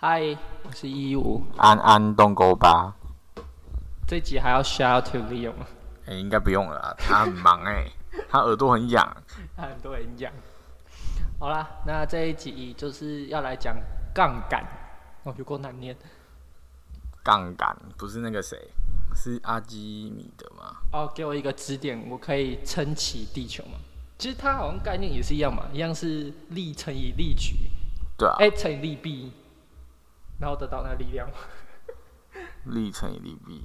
嗨，我是一五。安安东沟吧，这集还要 shout to Leo 吗？哎、应该不用了啊，他很忙哎、他耳朵很痒。他很多人讲。好啦，那这一集就是要来讲杠杆。哦，有够难念。杠杆不是那个谁，是阿基米德吗？哦，给我一个指点，我可以撑起地球吗？其实它好像概念也是一样嘛，一样是力乘以力矩，对啊，哎、乘以力臂，然后得到那个力量。力乘以力臂，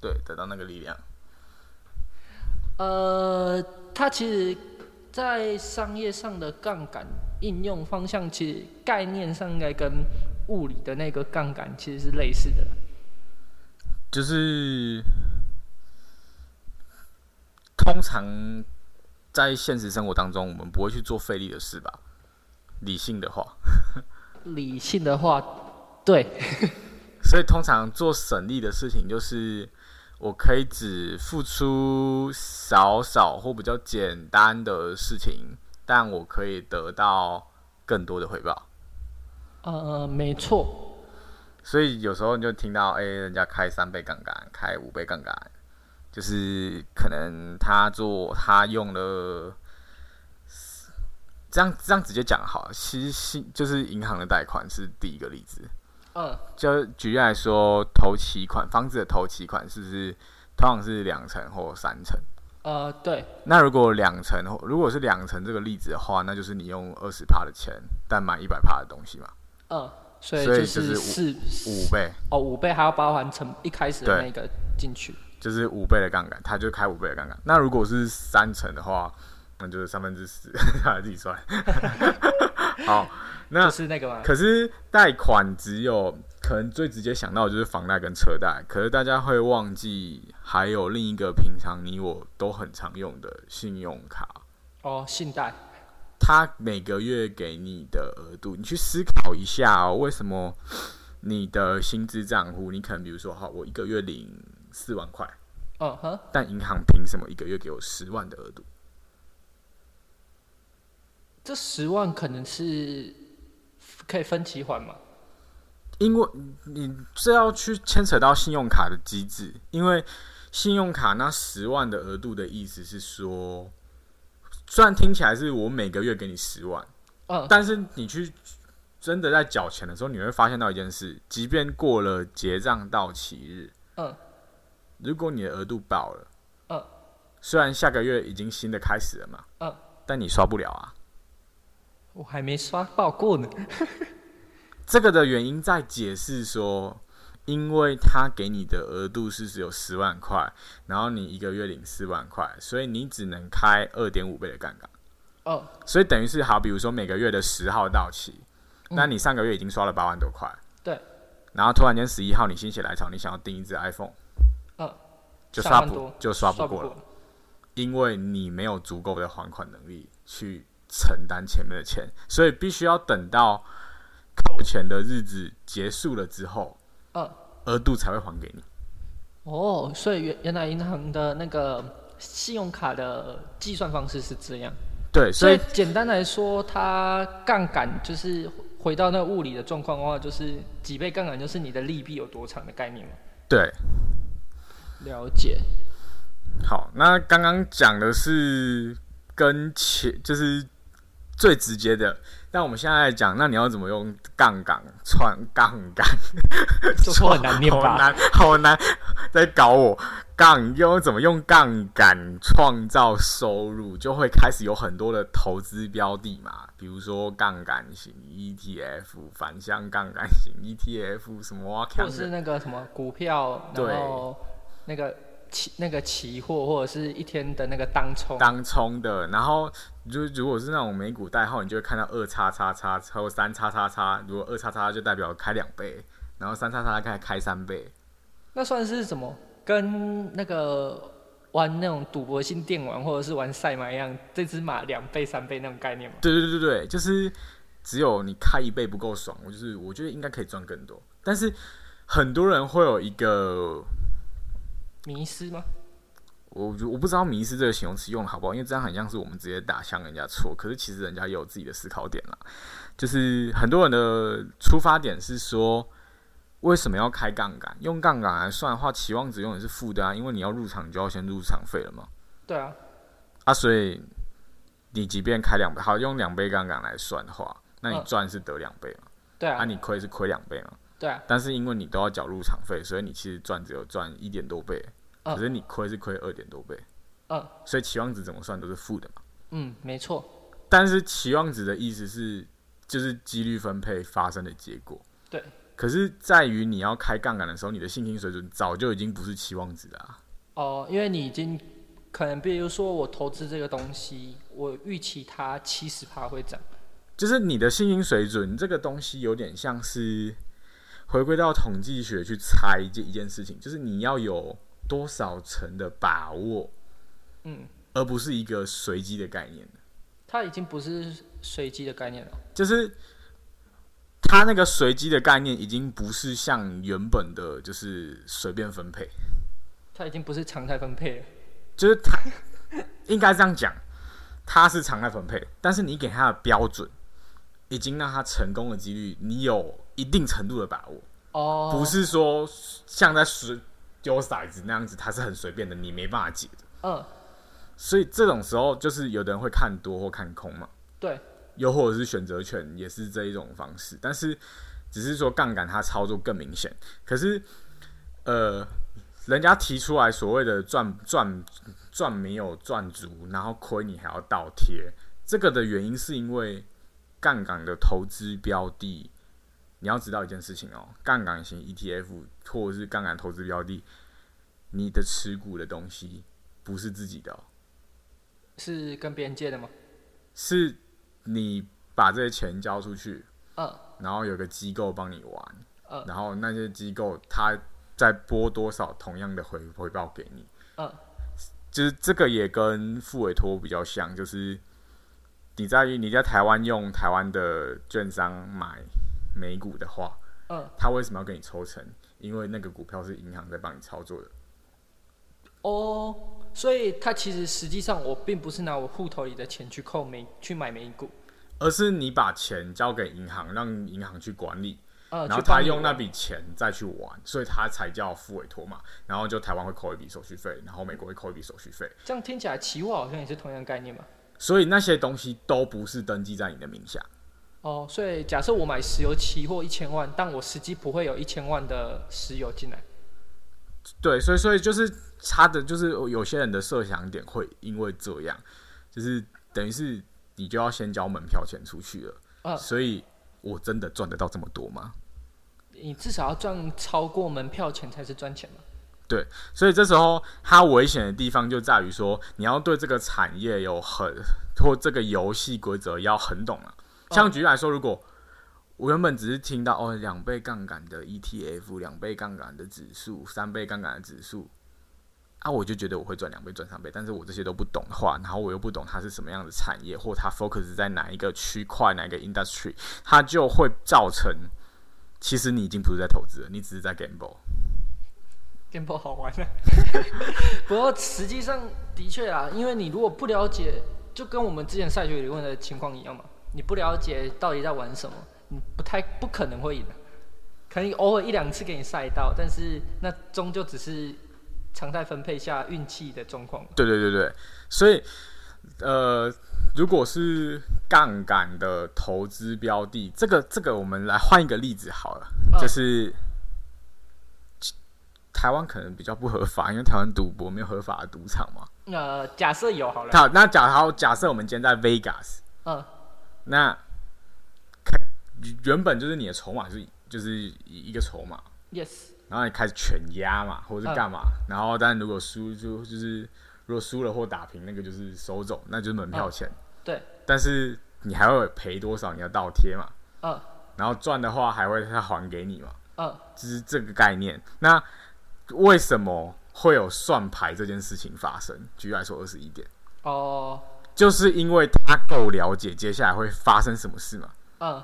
对，得到那个力量。呃，它其实，在商业上的杠杆应用方向，其实概念上应该跟物理的那个杠杆其实是类似的。就是通常在现实生活当中，我们不会去做费力的事吧？理性的话，理性的话，对，所以通常做省力的事情，就是我可以只付出少少或比较简单的事情，但我可以得到更多的回报。呃，没错，所以有时候你就听到，哎、人家开三倍杠杆，开五倍杠杆，就是可能他做他用了，这样这样直接讲好了。其实信就是银行的贷款是第一个例子。嗯，就举例来说，头期款房子的头期款是不是通常是两成或三成？呃，对，那如果两成，如果是两成这个例子的话，那就是你用二十帕的钱，但买一百帕的东西嘛，嗯，所以就就是四五倍。哦，五倍还要包含成一开始的那个进去。就是五倍的杠杆，他就开五倍的杠杆。那如果是三成的话，那就是三分之十，他 自己算。好，那就是那个吗，可是贷款只有可能最直接想到的就是房贷跟车贷，可是大家会忘记还有另一个平常你我都很常用的信用卡。哦，信贷，他每个月给你的额度，你去思考一下哦，为什么你的薪资账户，你可能比如说，哈，我一个月领四万块，嗯哼，但银行凭什么一个月给我十万的额度？这十万可能是可以分期还吗？因为你这要去牵扯到信用卡的机制，因为信用卡那十万的额度的意思是说，虽然听起来是我每个月给你十万，嗯，但是你去真的在缴钱的时候，你会发现到一件事，即便过了结账到期日，嗯，如果你的额度爆了，嗯，虽然下个月已经新的开始了嘛，嗯，但你刷不了啊。我还没刷爆过呢。这个的原因在解释说，因为他给你的额度是只有十万块，然后你一个月领四万块，所以你只能开二点五倍的杠杆。哦，所以等于是好，比如说每个月的十号到期，嗯。那你上个月已经刷了八万多块，对，然后突然间十一号你心血来潮，你想要订一只 iPhone，嗯，就刷不就刷刷不过了，因为你没有足够的还款能力去承担前面的钱，所以必须要等到扣钱的日子结束了之后，嗯，额度才会还给你。哦，所以原原来银行的那个信用卡的计算方式是这样。对，所以简单来说，它杠杆就是回到那个物理的状况的话，就是几倍杠杆就是你的利弊有多长的概念嘛。对，了解。好，那刚刚讲的是跟钱，就是最直接的。但我们现在来讲，那你要怎么用杠杆串杠杆？这说很难念吧好难，好难，在搞我。杠用怎么用杠杆创造收入，就会开始有很多的投资标的嘛，比如说杠杆型 ETF、反向杠杆型 ETF 什么啊，或是那个什么股票，对然后那个期那个期货，或者是一天的那个当冲。当冲的，然后就如果是那种美股代号，你就会看到二叉叉叉或三叉叉叉，如果二叉叉就代表开两倍，然后三叉叉开开三倍，那算是什么？跟那个玩那种赌博性电玩，或者是玩赛马一样，这只马两倍、三倍那种概念吗？对对对对对，就是只有你开一倍不够爽，我就是我觉得应该可以赚更多，但是很多人会有一个，迷失吗？我我不知道迷失这个形容词用的好不好，因为这样很像是我们直接打向人家错。可是其实人家也有自己的思考点啦，就是很多人的出发点是说，为什么要开杠杆？用杠杆来算的话，期望值永远是负的啊，因为你要入场，你就要先入场费了嘛。对啊，啊，所以你即便开两倍，好用两倍杠杆来算的话，那你赚是得两倍嘛？对啊，啊，你亏是亏两倍嘛？对啊，但是因为你都要缴入场费，所以你其实赚只有赚一点多倍，嗯可是你亏是亏二点多倍，嗯所以期望值怎么算都是负的嘛。嗯，没错，但是期望值的意思是，就是几率分配发生的结果。对。可是在于你要开杠杆的时候，你的信心水准早就已经不是期望值了、啊。哦，因为你已经可能，比如说我投资这个东西，我预期它七十趴会涨，就是你的信心水准这个东西有点像是回归到统计学去猜一件一件事情，就是你要有多少层的把握，嗯，而不是一个随机的概念。它已经不是随机的概念了。就是它那个随机的概念已经不是像原本的，就是随便分配，它已经不是常态分配了。就是它应该这样讲，它是常态分配，但是你给它的标准，已经让它成功的几率，你有一定程度的把握，哦，不是说像在随丢骰子那样子，它是很随便的，你没办法解的。嗯，所以这种时候，就是有的人会看多或看空嘛。对，又或者是选择权也是这一种方式，但是只是说杠杆它操作更明显。可是，呃，人家提出来所谓的赚赚赚没有赚足，然后亏你还要倒贴，这个的原因是因为杠杆的投资标的，你要知道一件事情哦，杠杆型 ETF 或者是杠杆投资标的，你的持股的东西不是自己的哦。是跟别人借的吗？是你把这些钱交出去，嗯然后有个机构帮你玩，嗯然后那些机构它再拨多少同样的回回报给你，嗯就是这个也跟付委托比较像，就是你在你在台湾用台湾的券商买美股的话，嗯，他为什么要给你抽成？因为那个股票是银行在帮你操作的。哦，所以他其实实际上我并不是拿我户头里的钱去扣美去买美股，而是你把钱交给银行，让银行去管理，呃，然后他用那笔钱再去玩，所以他才叫付委托嘛。然后就台湾会扣一笔手续费，然后美国会扣一笔手续费，这样听起来期货好像也是同样概念嘛。所以那些东西都不是登记在你的名下。哦，所以假设我买石油期货一千万，但我实际不会有一千万的石油进来。对，所以所以就是他的就是有些人的设想点会因为这样，就是等于是你就要先交门票钱出去了。啊所以我真的赚得到这么多吗？你至少要赚超过门票钱才是赚钱嘛。对所以这时候它危险的地方就在于说，你要对这个产业有很或这个游戏规则要很懂啊。像举例来说，如果我原本只是听到哦两倍杠杆的 ETF、两倍杠杆的指数、三倍杠杆的指数，啊，我就觉得我会赚两倍、赚三倍，但是我这些都不懂的话，然后我又不懂它是什么样的产业，或它 focus 在哪一个区块、哪一个 industry，它就会造成，其实你已经不是在投资了，你只是在 gamble。gamble 好玩啊，不过实际上的确啊，因为你如果不了解，就跟我们之前赛局里问的情况一样嘛，你不了解到底在玩什么，你不太不可能会赢的，可能偶尔一两次给你赛到，但是那终究只是常态分配下运气的状况。对对对对，所以呃，如果是杠杆的投资标的，这个这个我们来换一个例子好了，嗯。就是台湾可能比较不合法，因为台湾赌博没有合法的赌场嘛。呃，假设有好了，好，那假好假设我们今天在 Vegas，嗯那开原本就是你的筹码是就是一个筹码，，yes，然后你开始全压嘛，或者是嗯干嘛，然后但如果输就就是如果输了或打平，那个就是收走，那就是门票钱。嗯对，但是你还会赔多少？你要倒贴嘛，嗯然后赚的话还会他还给你嘛，嗯，就是这个概念。那为什么会有算牌这件事情发生？举例来说，二十一点，哦，就是因为他够了解接下来会发生什么事嘛。嗯，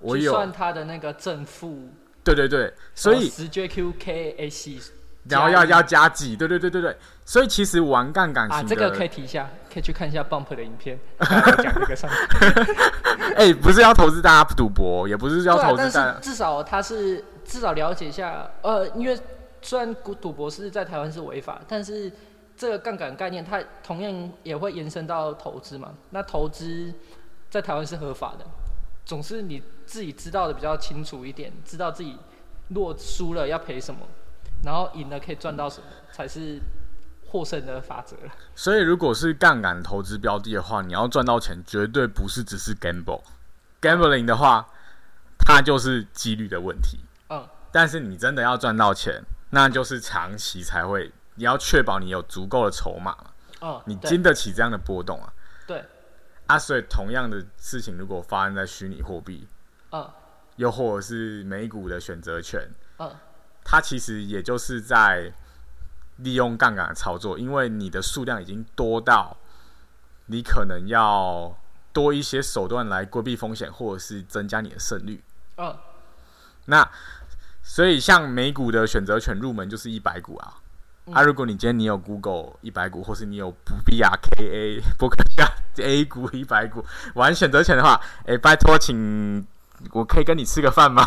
我有算他的那个正负，对对对，所以十 JQK AC 然后要要加几，对对对对对，所以其实玩杠杆型啊，这个可以提一下，可以去看一下 Bump 的影片，讲这个上面。哎、不是要投资大家赌博，也不是要投，资大家，但是至少他是至少了解一下，呃，因为虽然赌赌博是在台湾是违法，但是这个杠杆概念它同样也会延伸到投资嘛。那投资在台湾是合法的，总是你自己知道的比较清楚一点，知道自己若输了要赔什么，然后赢了可以赚到什么，才是获胜的法则。所以如果是杠杆投资标的的话，你要赚到钱，绝对不是只是 gamble。gambling 的话，它就是几率的问题。嗯，但是你真的要赚到钱，那就是长期才会，你要确保你有足够的筹码嘛，嗯，你经得起这样的波动啊。对，啊，所以同样的事情如果发生在虚拟货币，嗯又或者是美股的选择权，嗯，它其实也就是在利用杠杆操作，因为你的数量已经多到你可能要多一些手段来规避风险，或者是增加你的胜率。嗯，那所以像美股的选择权入门就是一百股啊。啊，如果你今天你有 Google 一百股，或是你有 BRKA 伯克夏 A 股一百股玩选择权的话，哎、拜托，请我可以跟你吃个饭吗？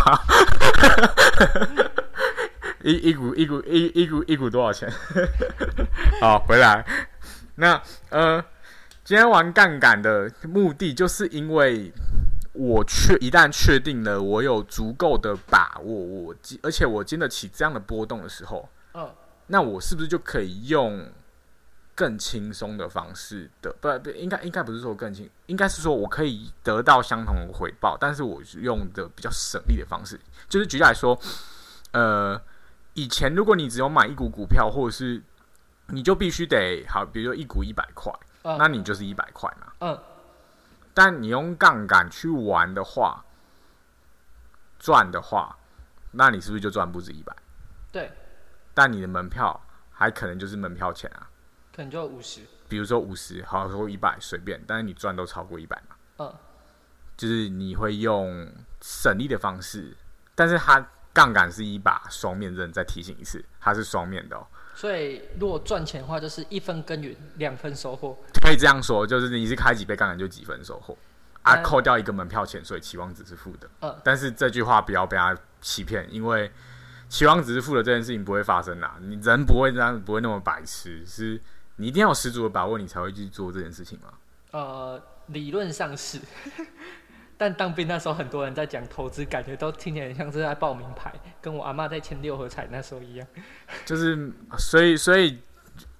一一股一股一一股一股多少钱？好，回来。那呃，今天玩杠杆的目的，就是因为我确一旦确定了我有足够的把握，我经而且我经得起这样的波动的时候，嗯，那我是不是就可以用更轻松的方式的？不不，应该应该不是说更轻，应该是说我可以得到相同的回报，但是我用的比较省力的方式。就是举例来说，呃，以前如果你只有买一股股票，或者是你就必须得好，比如说一股一百块，嗯那你就是一百块嘛。嗯，但你用杠杆去玩的话，赚的话，那你是不是就赚不止一百？对，但你的门票还可能就是门票钱啊，可能就五十。比如说五十，好说一百随便，但是你赚都超过一百嘛，嗯，就是你会用省力的方式，但是它杠杆是一把双面刃，再提醒一次，它是双面的哦，所以如果赚钱的话，就是一分耕耘两分收获。可以这样说，就是你是开几倍杠杆就几分收获，啊，嗯。扣掉一个门票钱，所以期望值是负的。嗯，但是这句话不要被他欺骗，因为期望值是负的这件事情不会发生啦。你人不会这样，不会那么白痴，是你一定要有十足的把握，你才会去做这件事情吗。呃，理论上是，但当兵那时候，很多人在讲投资，感觉都听起来像是在报名牌，跟我阿妈在签六合彩那时候一样。就是所以所以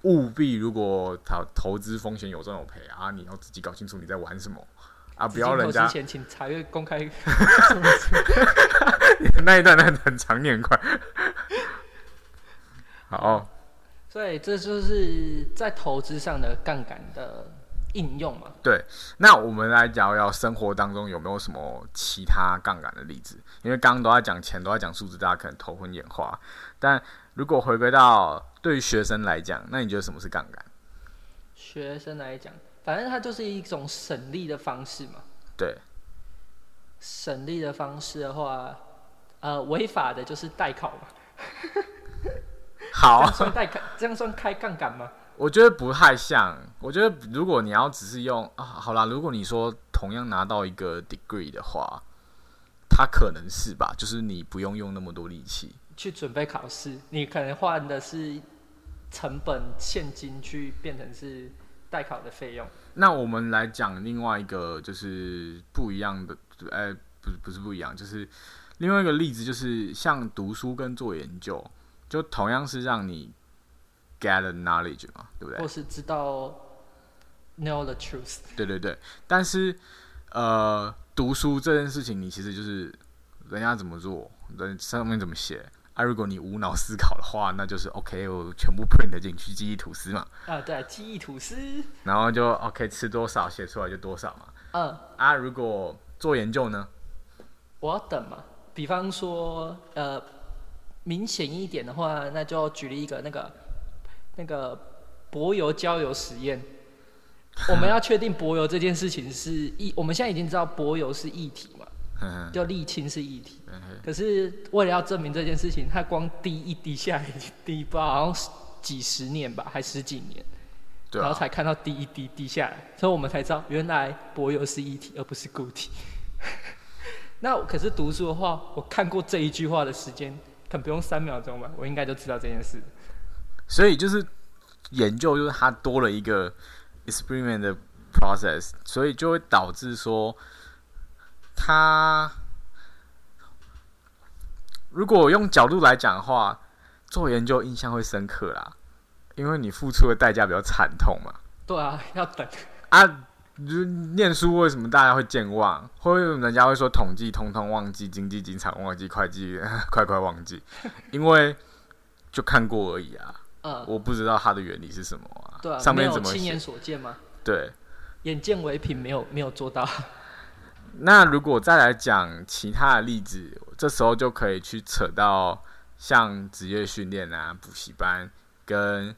务必如果投投资风险有赚有赔啊，你要自己搞清楚你在玩什么啊，不要人家资金投资前请查阅公开。那一段很很长念快。好，所以这就是在投资上的杠杆的应用嘛。对，那我们来聊聊生活当中有没有什么其他杠杆的例子？因为刚刚都在讲钱，都在讲数字，大家可能头昏眼花。但如果回归到对于学生来讲，那你觉得什么是杠杆？学生来讲，反正它就是一种省力的方式嘛。对，省力的方式的话，呃，违法的就是代考嘛。好样，算代考，这样算开杠杆吗？我觉得不太像。我觉得如果你要只是用啊，好啦，如果你说同样拿到一个 degree 的话，它可能是吧，就是你不用用那么多力气。去准备考试，你可能换的是成本现金去变成是代考的费用。那我们来讲另外一个就是不一样的，哎，不是不是不一样，就是另外一个例子，就是像读书跟做研究，就同样是让你 get knowledge 嘛，对不对或？是知道 know the truth。对对对。但是呃，读书这件事情，你其实就是人家怎么做，人上面怎么写。啊，如果你无脑思考的话，那就是 OK，我全部 print 进去记忆吐司嘛，啊，对，记忆吐司。然后就 OK 吃多少写出来就多少嘛。嗯，啊，如果做研究呢？我要等嘛。比方说，呃，明显一点的话，那就举例一个那个那个柏油焦油实验。我们要确定柏油这件事情是液，我们现在已经知道柏油是液体嘛，嗯就沥青是液体。嗯可是为了要证明这件事情，它光滴一滴下来，滴不好像几十年吧，还十几年，然后才看到滴一滴滴下来，所以我们才知道原来柏油是液体而不是固体。那可是读书的话，我看过这一句话的时间，可能不用三秒钟吧，我应该就知道这件事。所以就是研究，就是它多了一个 experiment 的 process，所以就会导致说，它如果用角度来讲的话，做研究印象会深刻啦，因为你付出的代价比较惨痛嘛。对啊，要等。啊，就是念书为什么大家会健忘？会为什么人家会说统计通通忘记，经济经常忘记，会计 快快忘记？因为就看过而已啊，嗯，我不知道它的原理是什么啊，对啊，上面怎么亲眼？所见吗？对，眼见为凭，没有没有做到。那如果再来讲其他的例子，这时候就可以去扯到像职业训练啊、补习班跟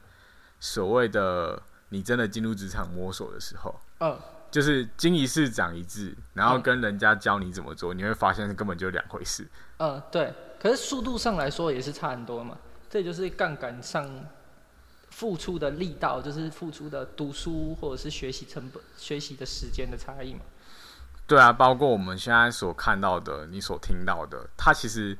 所谓的你真的进入职场摸索的时候。嗯，就是经一事长一智，然后嗯跟人家教你怎么做，你会发现根本就两回事。嗯，对。可是速度上来说也是差很多嘛，这就是杠杆上付出的力道，就是付出的读书或者是学习成本、学习的时间的差异嘛。对啊，包括我们现在所看到的，你所听到的，它其实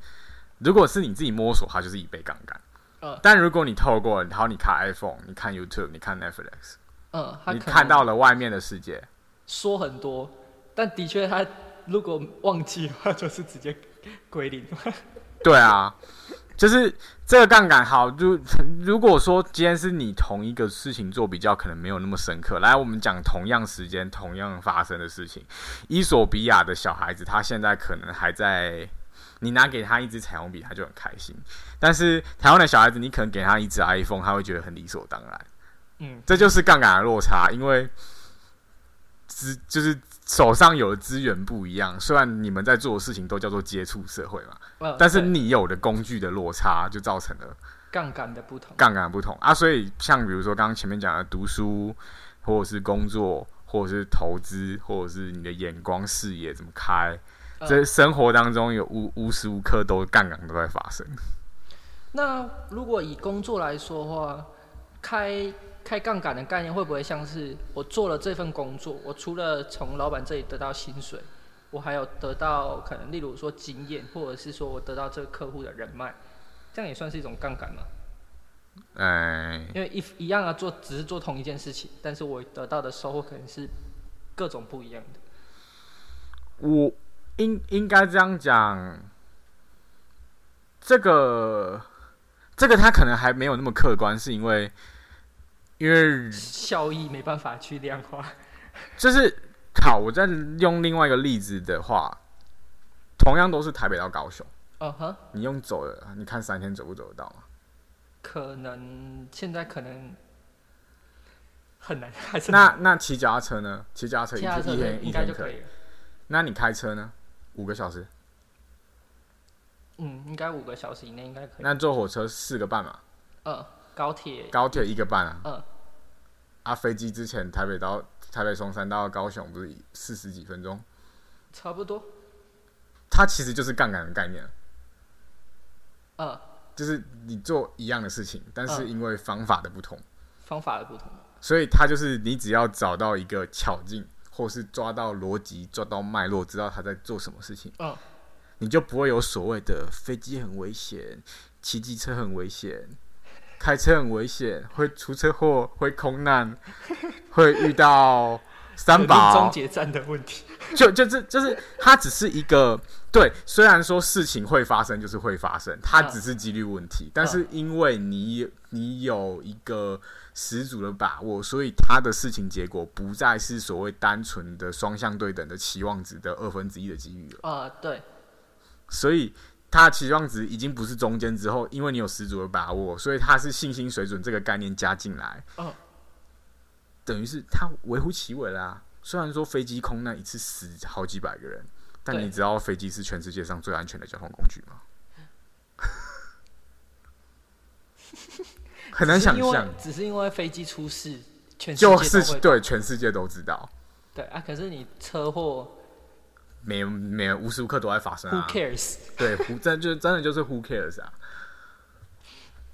如果是你自己摸索，它就是一倍杠杆。嗯但如果你透过，然后你看 iPhone，你看 YouTube，你看 Netflix，嗯，他你看到了外面的世界，说很多，但的确他如果忘记的话，就是直接归零。对啊，就是这个杠杆好。如如果说今天是你同一个事情做比较，可能没有那么深刻。来，我们讲同样时间、同样发生的事情。伊索比亚的小孩子，他现在可能还在，你拿给他一支彩虹笔，他就很开心。但是台湾的小孩子，你可能给他一支 iPhone，他会觉得很理所当然。嗯，这就是杠杆的落差，因为资就是手上有的资源不一样。虽然你们在做的事情都叫做接触社会嘛。呃但是你有的工具的落差，就造成了杠杆的不同。杠杆不同啊。所以像比如说刚刚前面讲的读书，或者是工作，或者是投资，或者是你的眼光视野怎么开，呃这生活当中有无无时无刻都杠杆都在发生。那如果以工作来说的话，开开杠杆的概念会不会像是我做了这份工作，我除了从老板这里得到薪水，我还有得到可能例如说经验，或者是说我得到这个客户的人脉，这样也算是一种杠杆吗？哎，因为一一样啊，做只是做同一件事情，但是我得到的收获可能是各种不一样的。我应应该这样讲，这个这个他可能还没有那么客观，是因为因为效益没办法去量化。就是好，我再用另外一个例子的话，同样都是台北到高雄，嗯哼，你用走的，你看三天走不走得到吗？可能现在可能很难，还是那那骑脚踏车呢？骑脚踏车一天一天应一天可以，该就可以了。那你开车呢？五个小时，嗯，应该五个小时以内应该可以。那坐火车四个半嘛，嗯，高铁，高铁一个半啊。嗯，啊，飞机之前台北到台北松山到高雄不是四十几分钟？差不多。它其实就是杠杆的概念，嗯，就是你做一样的事情，但是嗯因为方法的不同，方法的不同。所以它就是你只要找到一个巧劲，或是抓到逻辑、抓到脉络，知道他在做什么事情，嗯，你就不会有所谓的飞机很危险、骑机车很危险、开车很危险、会出车祸、会空难、会遇到三终，结站的问题。就就是就是它只是一个对，虽然说事情会发生，就是会发生，它嗯只是几率问题，但是因为你你有一个十足的把握，所以它的事情结果不再是所谓单纯的双向对等的期望值的二分之一的机遇了，啊、对，所以。它的期望值已经不是中间之后，因为你有十足的把握，所以它是信心水准这个概念加进来，嗯等于是它微乎其微啦。虽然说飞机空难一次死好几百个人，但你知道飞机是全世界上最安全的交通工具吗？很难想象，只是因为飞机出事，全世界就是对全世界都知道。对啊。可是你车祸每每无时无刻都在发生 Who 啊。cares？对，真就真的就是 who cares 啊。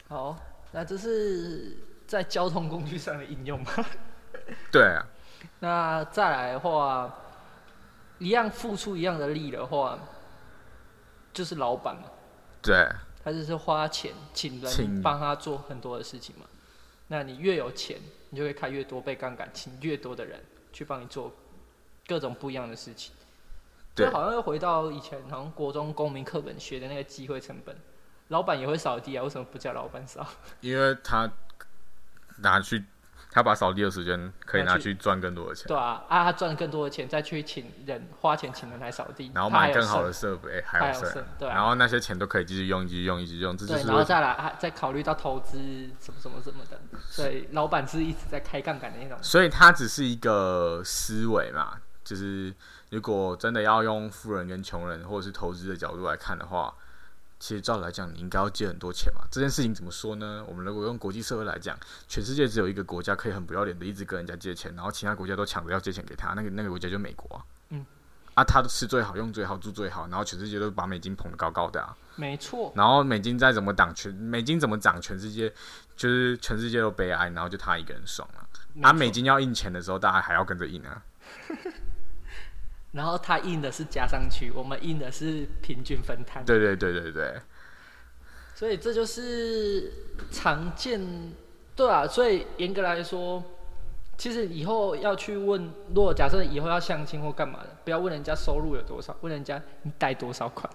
好，那这是在交通工具上的应用吗？对啊，那再来的话，一样付出一样的力的话，就是老板嘛，对，他就是花钱请请人帮他做很多的事情嘛。那你越有钱，你就会开越多倍杠杆，请越多的人去帮你做各种不一样的事情。对就好像又回到以前好像国中公民课本学的那个机会成本，老板也会扫地啊，为什么不叫老板扫？因为他拿去，他把扫地的时间可以拿去赚更多的钱，对啊，啊，他赚更多的钱，再去请人花钱请人来扫地，然后买更好的设备，还有剩对啊然后那些钱都可以继续用，继续用，继续用，这就对，是然后再来还再考虑到投资什么什么什么的，所以老板是一直在开杠杆的那种。所以他只是一个思维嘛，就是如果真的要用富人跟穷人或者是投资的角度来看的话，其实照理来讲，你应该要借很多钱嘛。这件事情怎么说呢？我们如果用国际社会来讲，全世界只有一个国家可以很不要脸的一直跟人家借钱，然后其他国家都抢着要借钱给他，那个那个国家就美国啊。嗯。啊，他吃最好，用最好，住最好，然后全世界都把美金捧得高高的啊。没错，然后美金再怎么涨，全美金怎么涨，全世界就是全世界都悲哀，然后就他一个人爽了、啊。美金要印钱的时候，大家还要跟着印啊。然后他印的是加上去，我们印的是平均分摊。对对对对对，所以这就是常见，对啊。所以严格来说，其实以后要去问，如果假设以后要相亲或干嘛的，不要问人家收入有多少，问人家你贷多少款，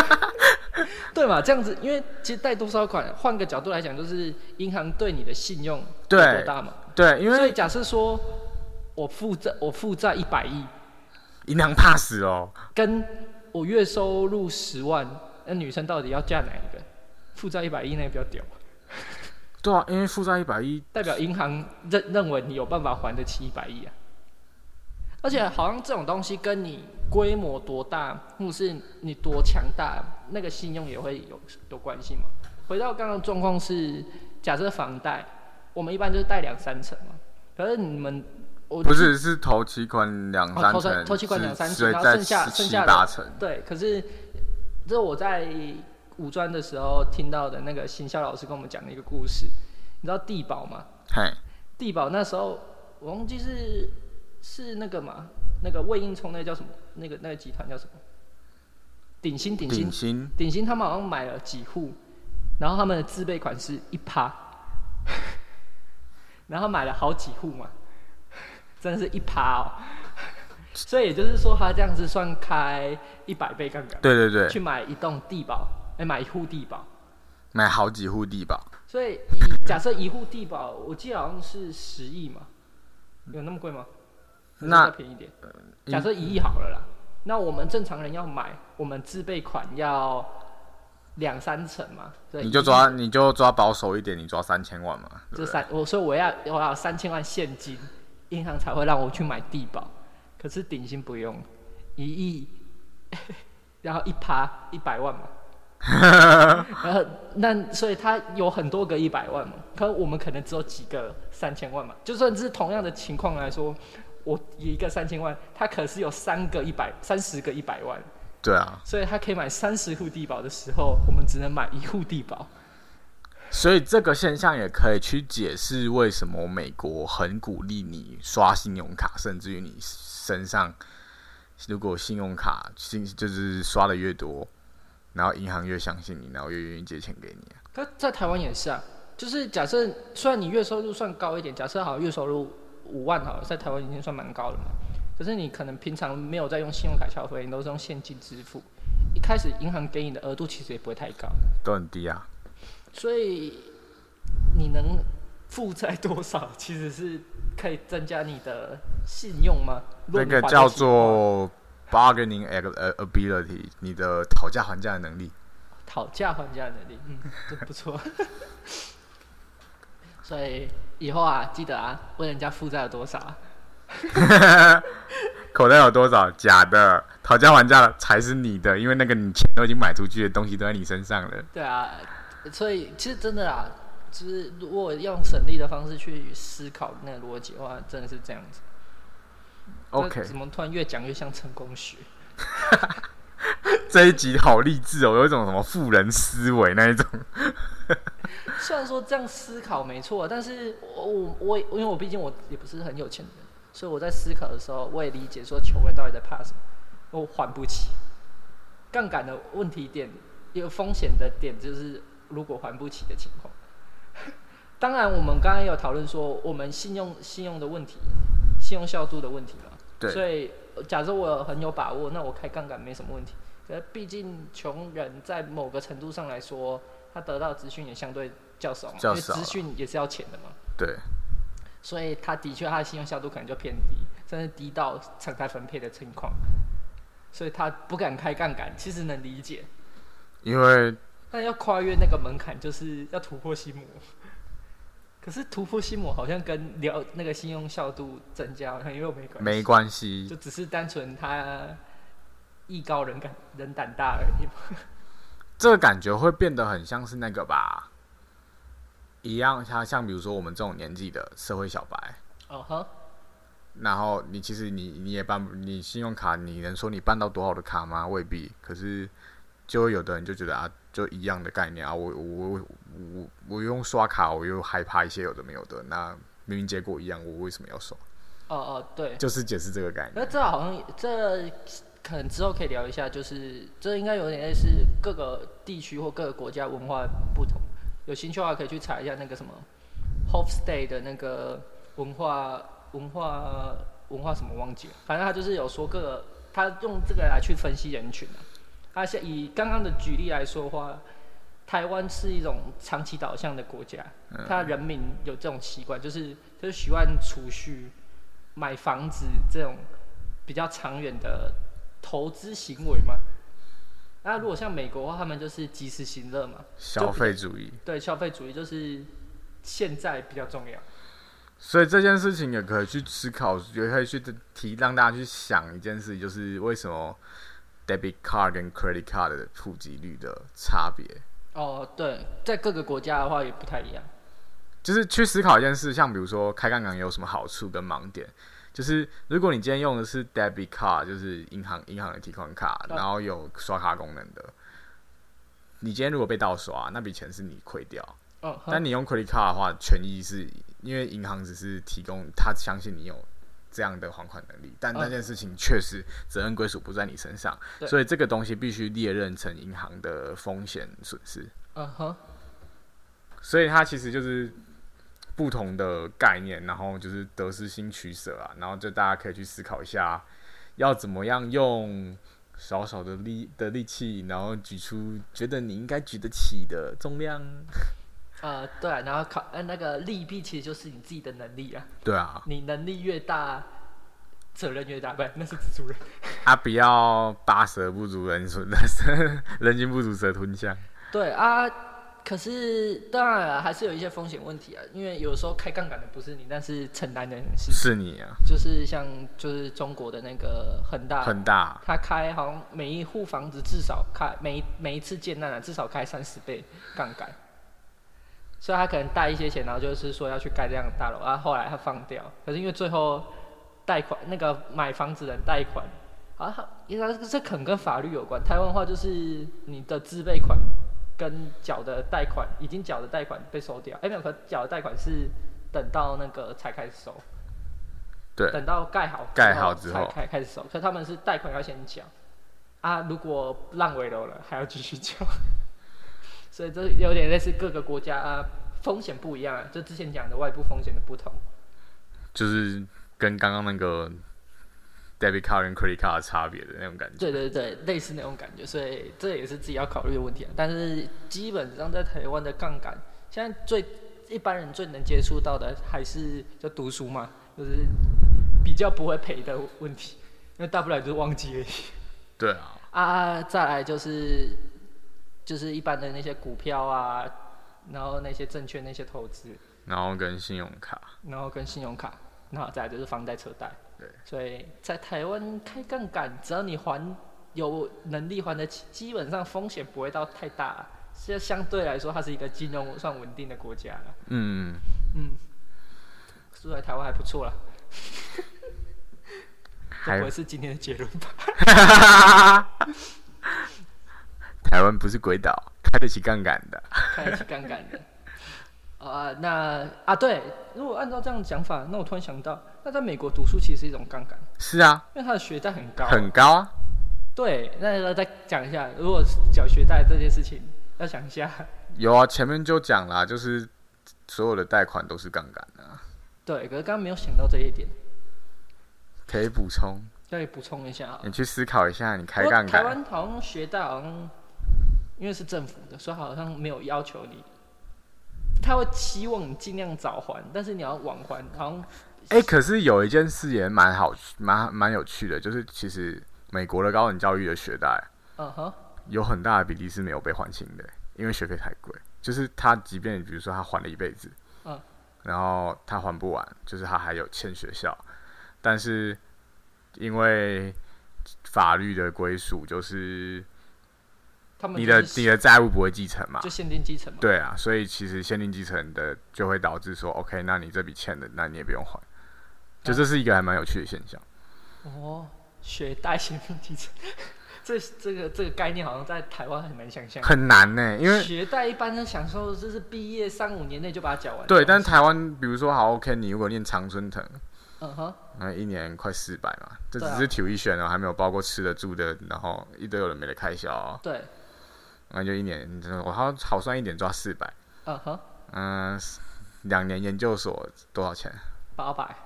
对嘛？这样子，因为其实贷多少款，换个角度来讲，就是银行对你的信用有对多大嘛。对，因为所以假设说我负债，我负债一百亿，银行怕死哦。跟我月收入十万，那女生到底要嫁哪一个？负债一百亿那个比较屌。对啊，因为负债一百亿，代表银行认认为你有办法还得起一百亿啊。而且好像这种东西跟你规模多大，或是你多强大，那个信用也会有有关系嘛。回到刚刚状况是，假设房贷，我们一般就是贷两三成嘛。可是你们，我不是是头期款两三成，头期款两三成然后剩下剩下的八成。对，可是这是我在五专的时候听到的那个行销老师跟我们讲的一个故事。你知道地保吗？嘿，地保那时候我忘记是是那个嘛，那个魏应充那个叫什么？那个那个集团叫什么？鼎新鼎新鼎新，他们好像买了几户，然后他们的自备款是一趴，然后买了好几户嘛，真的是一趴哦。所以也就是说，他这样子算开一百倍杠杆，对对对，去买一栋地保，哎、买一户地保。买好几户地保，所以以假设一户地保，我记得好像是十亿嘛，有那么贵吗？那再便宜一点。假设一亿好了啦，那我们正常人要买，我们自备款要两三成嘛，对，你就抓你就抓保守一点，你抓三千万嘛？这三，我所以我要我要三千万现金，银行才会让我去买地保，可是顶薪不用，一亿，然后一趴一百万嘛，然后那所以他有很多个一百万嘛，可我们可能只有几个三千万嘛，就算是同样的情况来说，我一个三千万，他可是有三个一百三十个一百万，对啊，所以他可以买三十户地保的时候，我们只能买一户地保。所以这个现象也可以去解释为什么美国很鼓励你刷信用卡，甚至于你身上如果信用卡信就是刷的越多，然后银行越相信你，然后越愿意借钱给你啊。可在台湾也是啊，就是假设虽然你月收入算高一点，假设好月收入五万好了，在台湾已经算蛮高了嘛。可是你可能平常没有在用信用卡消费，你都是用现金支付，一开始银行给你的额度其实也不会太高，都很低啊。所以你能负债多少，其实是可以增加你的信用吗？那个叫做 bargaining ab- ability，你的讨价还价的能力。讨价还价能力，嗯，这不错。所以以后啊，记得啊，问人家负债有多少啊。口袋有多少？假的，讨价还价的才是你的，因为那个你钱都已经买出去的东西都在你身上了。对啊，所以其实真的啦，就是如果用省力的方式去思考那个逻辑的话，真的是这样子。OK，怎么突然越讲越像成功学？这一集好励志哦，有一种什么富人思维那一种。虽然说这样思考没错，但是我我我因为我毕竟我也不是很有钱的人，所以我在思考的时候，我也理解说穷人到底在怕什么，我还不起。杠杆的问题点，有风险的点就是如果还不起的情况。当然，我们刚刚有讨论说我们信用信用的问题，信用效度的问题嘛。对。所以假设我很有把握，那我开杠杆没什么问题。可是毕竟穷人在某个程度上来说，他得到资讯也相对较少嘛，因为资讯也是要钱的嘛。对。所以他的确他的信用效度可能就偏低，甚至低到常态分配的情况。所以他不敢开杠杆，其实能理解。因为。但要跨越那个门槛，就是要突破心魔。可是突破心魔好像跟了那个信用效度增加好像又没关系，没关系，就只是单纯他艺高人敢人胆大而已。这个感觉会变得很像是那个吧，一样他像比如说我们这种年纪的社会小白，哦哈，然后你其实你你也办你信用卡，你能说你办到多好的卡吗？未必。可是就有的人就觉得啊。就一样的概念啊，我我我我用刷卡，我又害怕一些有的没有的，那明明结果一样，我为什么要刷？哦哦，对，就是解释这个概念。那这好像这可能之后可以聊一下，就是这应该有点类似各个地区或各个国家文化不同。有兴趣的话可以去查一下那个什么 Hofstay 的那个文化文化文化什么忘记了，反正他就是有说各个他用这个来去分析人群啊。而且以刚刚的举例来说话，台湾是一种长期导向的国家，他人民有这种习惯，就是就是喜欢储蓄、买房子这种比较长远的投资行为嘛。那如果像美国的话，他们就是及时行乐嘛，消费主义。对，消费主义就是现在比较重要。所以这件事情也可以去思考，也可以去提，让大家去想一件事，就是为什么。Debit card 跟 credit card 的普及率的差别哦，对，在各个国家的话也不太一样。就是去思考一件事，像比如说开杠杆有什么好处跟盲点。就是如果你今天用的是 debit card，就是银行银行的提款卡，然后有刷卡功能的，你今天如果被盗刷，那笔钱是你亏掉。哦。但你用 credit card 的话，权益是因为银行只是提供，他相信你有。这样的还款能力，但那件事情确实责任归属不在你身上，所以这个东西必须列认成银行的风险损失。嗯哼，所以它其实就是不同的概念，然后就是得失心取舍啊，然后就大家可以去思考一下，要怎么样用少少的力的力气，然后举出觉得你应该举得起的重量。呃，对，然后考呃那个利弊其实就是你自己的能力啊。对啊。你能力越大，责任越大，不，那是蜘蛛人。啊，不要八蛇不足人吞，人心不足蛇吞象。对啊，可是当然还是有一些风险问题啊，因为有时候开杠杆的不是你，但是承担的人是是你啊。就是像就是中国的那个恒大，恒大，他开好像每一户房子至少开每每一次建难啊，至少开三十倍杠杆。所以他可能贷一些钱，然后就是说要去盖这样的大楼，然后后来他放掉。可是因为最后贷款那个买房子人贷款，啊，应该这可能跟法律有关。台湾话就是你的自备款跟缴的贷款已经缴的贷款被收掉，哎没有，可缴的贷款是等到那个才开始收。对。等到盖好盖好之后才开开始收，可他们是贷款要先缴，啊，如果烂尾楼了还要继续缴。所以这有点类似各个国家啊，风险不一样啊，就之前讲的外部风险的不同，就是跟刚刚那个 debit card 跟 credit card 的差别的那种感觉。对对对，类似那种感觉，所以这也是自己要考虑的问题啊。但是基本上在台湾的杠杆，现在最一般人最能接触到的还是就读书嘛，就是比较不会赔的问题，因为大不了就是忘记而已。对啊。啊，再来就是。就是一般的那些股票啊，然后那些证券那些投资，然后跟信用卡，然后跟信用卡，然后再就是房贷车贷。对，所以在台湾开杠杆，只要你还有能力还得起，基本上风险不会到太大。现在相对来说，它是一个金融算稳定的国家了。嗯嗯，住在台湾还不错了。还这不会是今天的结论吧？台湾不是鬼岛，开得起杠杆的。开得起杠杆的。啊，那啊对，如果按照这样讲法，那我突然想到，那在美国读书其实是一种杠杆，是啊，因为他的学贷很高。很高啊。对，那再讲一下，如果是缴学贷这件事情，要想一下。有啊，前面就讲啦，就是所有的贷款都是杠杆啊。对，可是刚刚没有想到这一点，可以补充，可以补充一下啊。你去思考一下，你开杠杆台，湾好像学贷好像，因为是政府的，所以好像没有要求你，他会期望你尽量早还，但是你要晚还，好像哎、可是有一件事也蛮好，蛮蛮有趣的，就是其实美国的高等教育的学贷嗯哼，有很大的比例是没有被还清的，因为学费太贵。就是他即便比如说他还了一辈子，嗯，然后他还不完，就是他还有欠学校，但是因为法律的归属，就是他们你的就是你的债务不会继承嘛就，限定继承嘛。对啊，所以其实限定继承的就会导致说，OK，那你这笔欠的，那你也不用还，就这是一个还蛮有趣的现象。哦，学贷限定继承，这这个这个概念好像在台湾很难想象。很难呢、因为学贷一般的享受就是毕业三五年内就把它缴完。对，但是台湾比如说好 OK，你如果念常春藤，嗯哼，那一年快四百嘛，这只是体育选哦，还没有包括吃的住的，然后一堆有的没的开销哦、对，那就一年，我好好算一点抓四百，嗯哼，嗯，两年研究所多少钱？八百。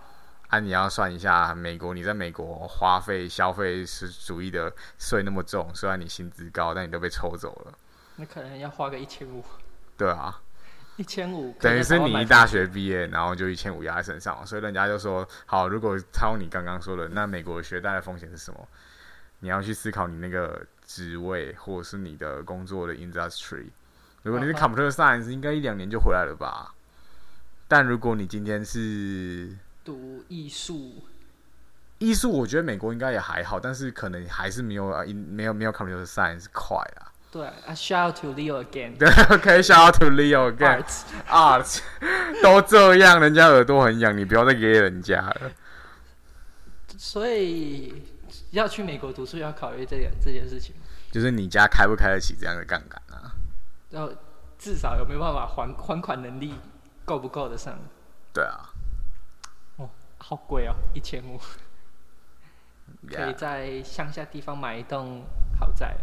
啊，你要算一下，美国你在美国花费消费是主义的税那么重，虽然你薪资高，但你都被抽走了，那可能要花个一千五，对啊，一千五，等于是你一大学毕业，然后就一千五压在身上，所以人家就说，好，如果抄你刚刚说的，那美国学贷的风险是什么？你要去思考你那个职位或者是你的工作的 industry。如果你是 computer science，应该一两年就回来了吧？但如果你今天是读艺术，艺术，我觉得美国应该也还好，但是可能还是没有啊，没有没有 computer science 快啊。对啊，shout out to Leo again。对，OK，shout out to Leo again Arts，art，都这样，人家耳朵很痒，你不要再给人家了。所以要去美国读书要考虑这点这件事情，就是你家开不开得起这样的杠杆啊？然后至少有没有办法还还款能力够不够得上？对啊，好贵哦，一千五，可以在乡下地方买一栋豪宅，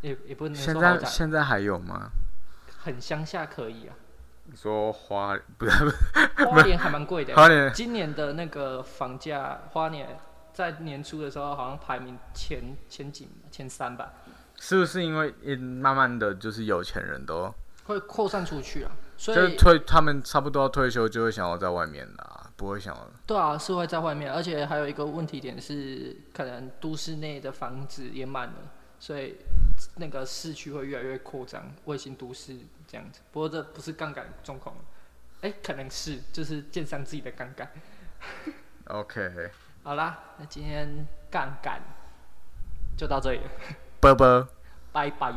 也也不能现说豪宅，在现在还有吗？很乡下可以啊。你说花不是不是 花莲还蛮贵的，花莲今年的那个房价，花莲在年初的时候好像排名前前几前三吧，是不是因为嗯慢慢的就是有钱人都会扩散出去啊。所以就是退，他们差不多要退休就会想要在外面啦，不会想要对啊，是会在外面，而且还有一个问题点是，可能都市内的房子也满了，所以那个市区会越来越扩张，卫星都市这样子。不过这不是杠杆状况，哎、可能是就是建商自己的杠杆。OK，好啦，那今天杠杆就到这里了，啵啵。拜拜。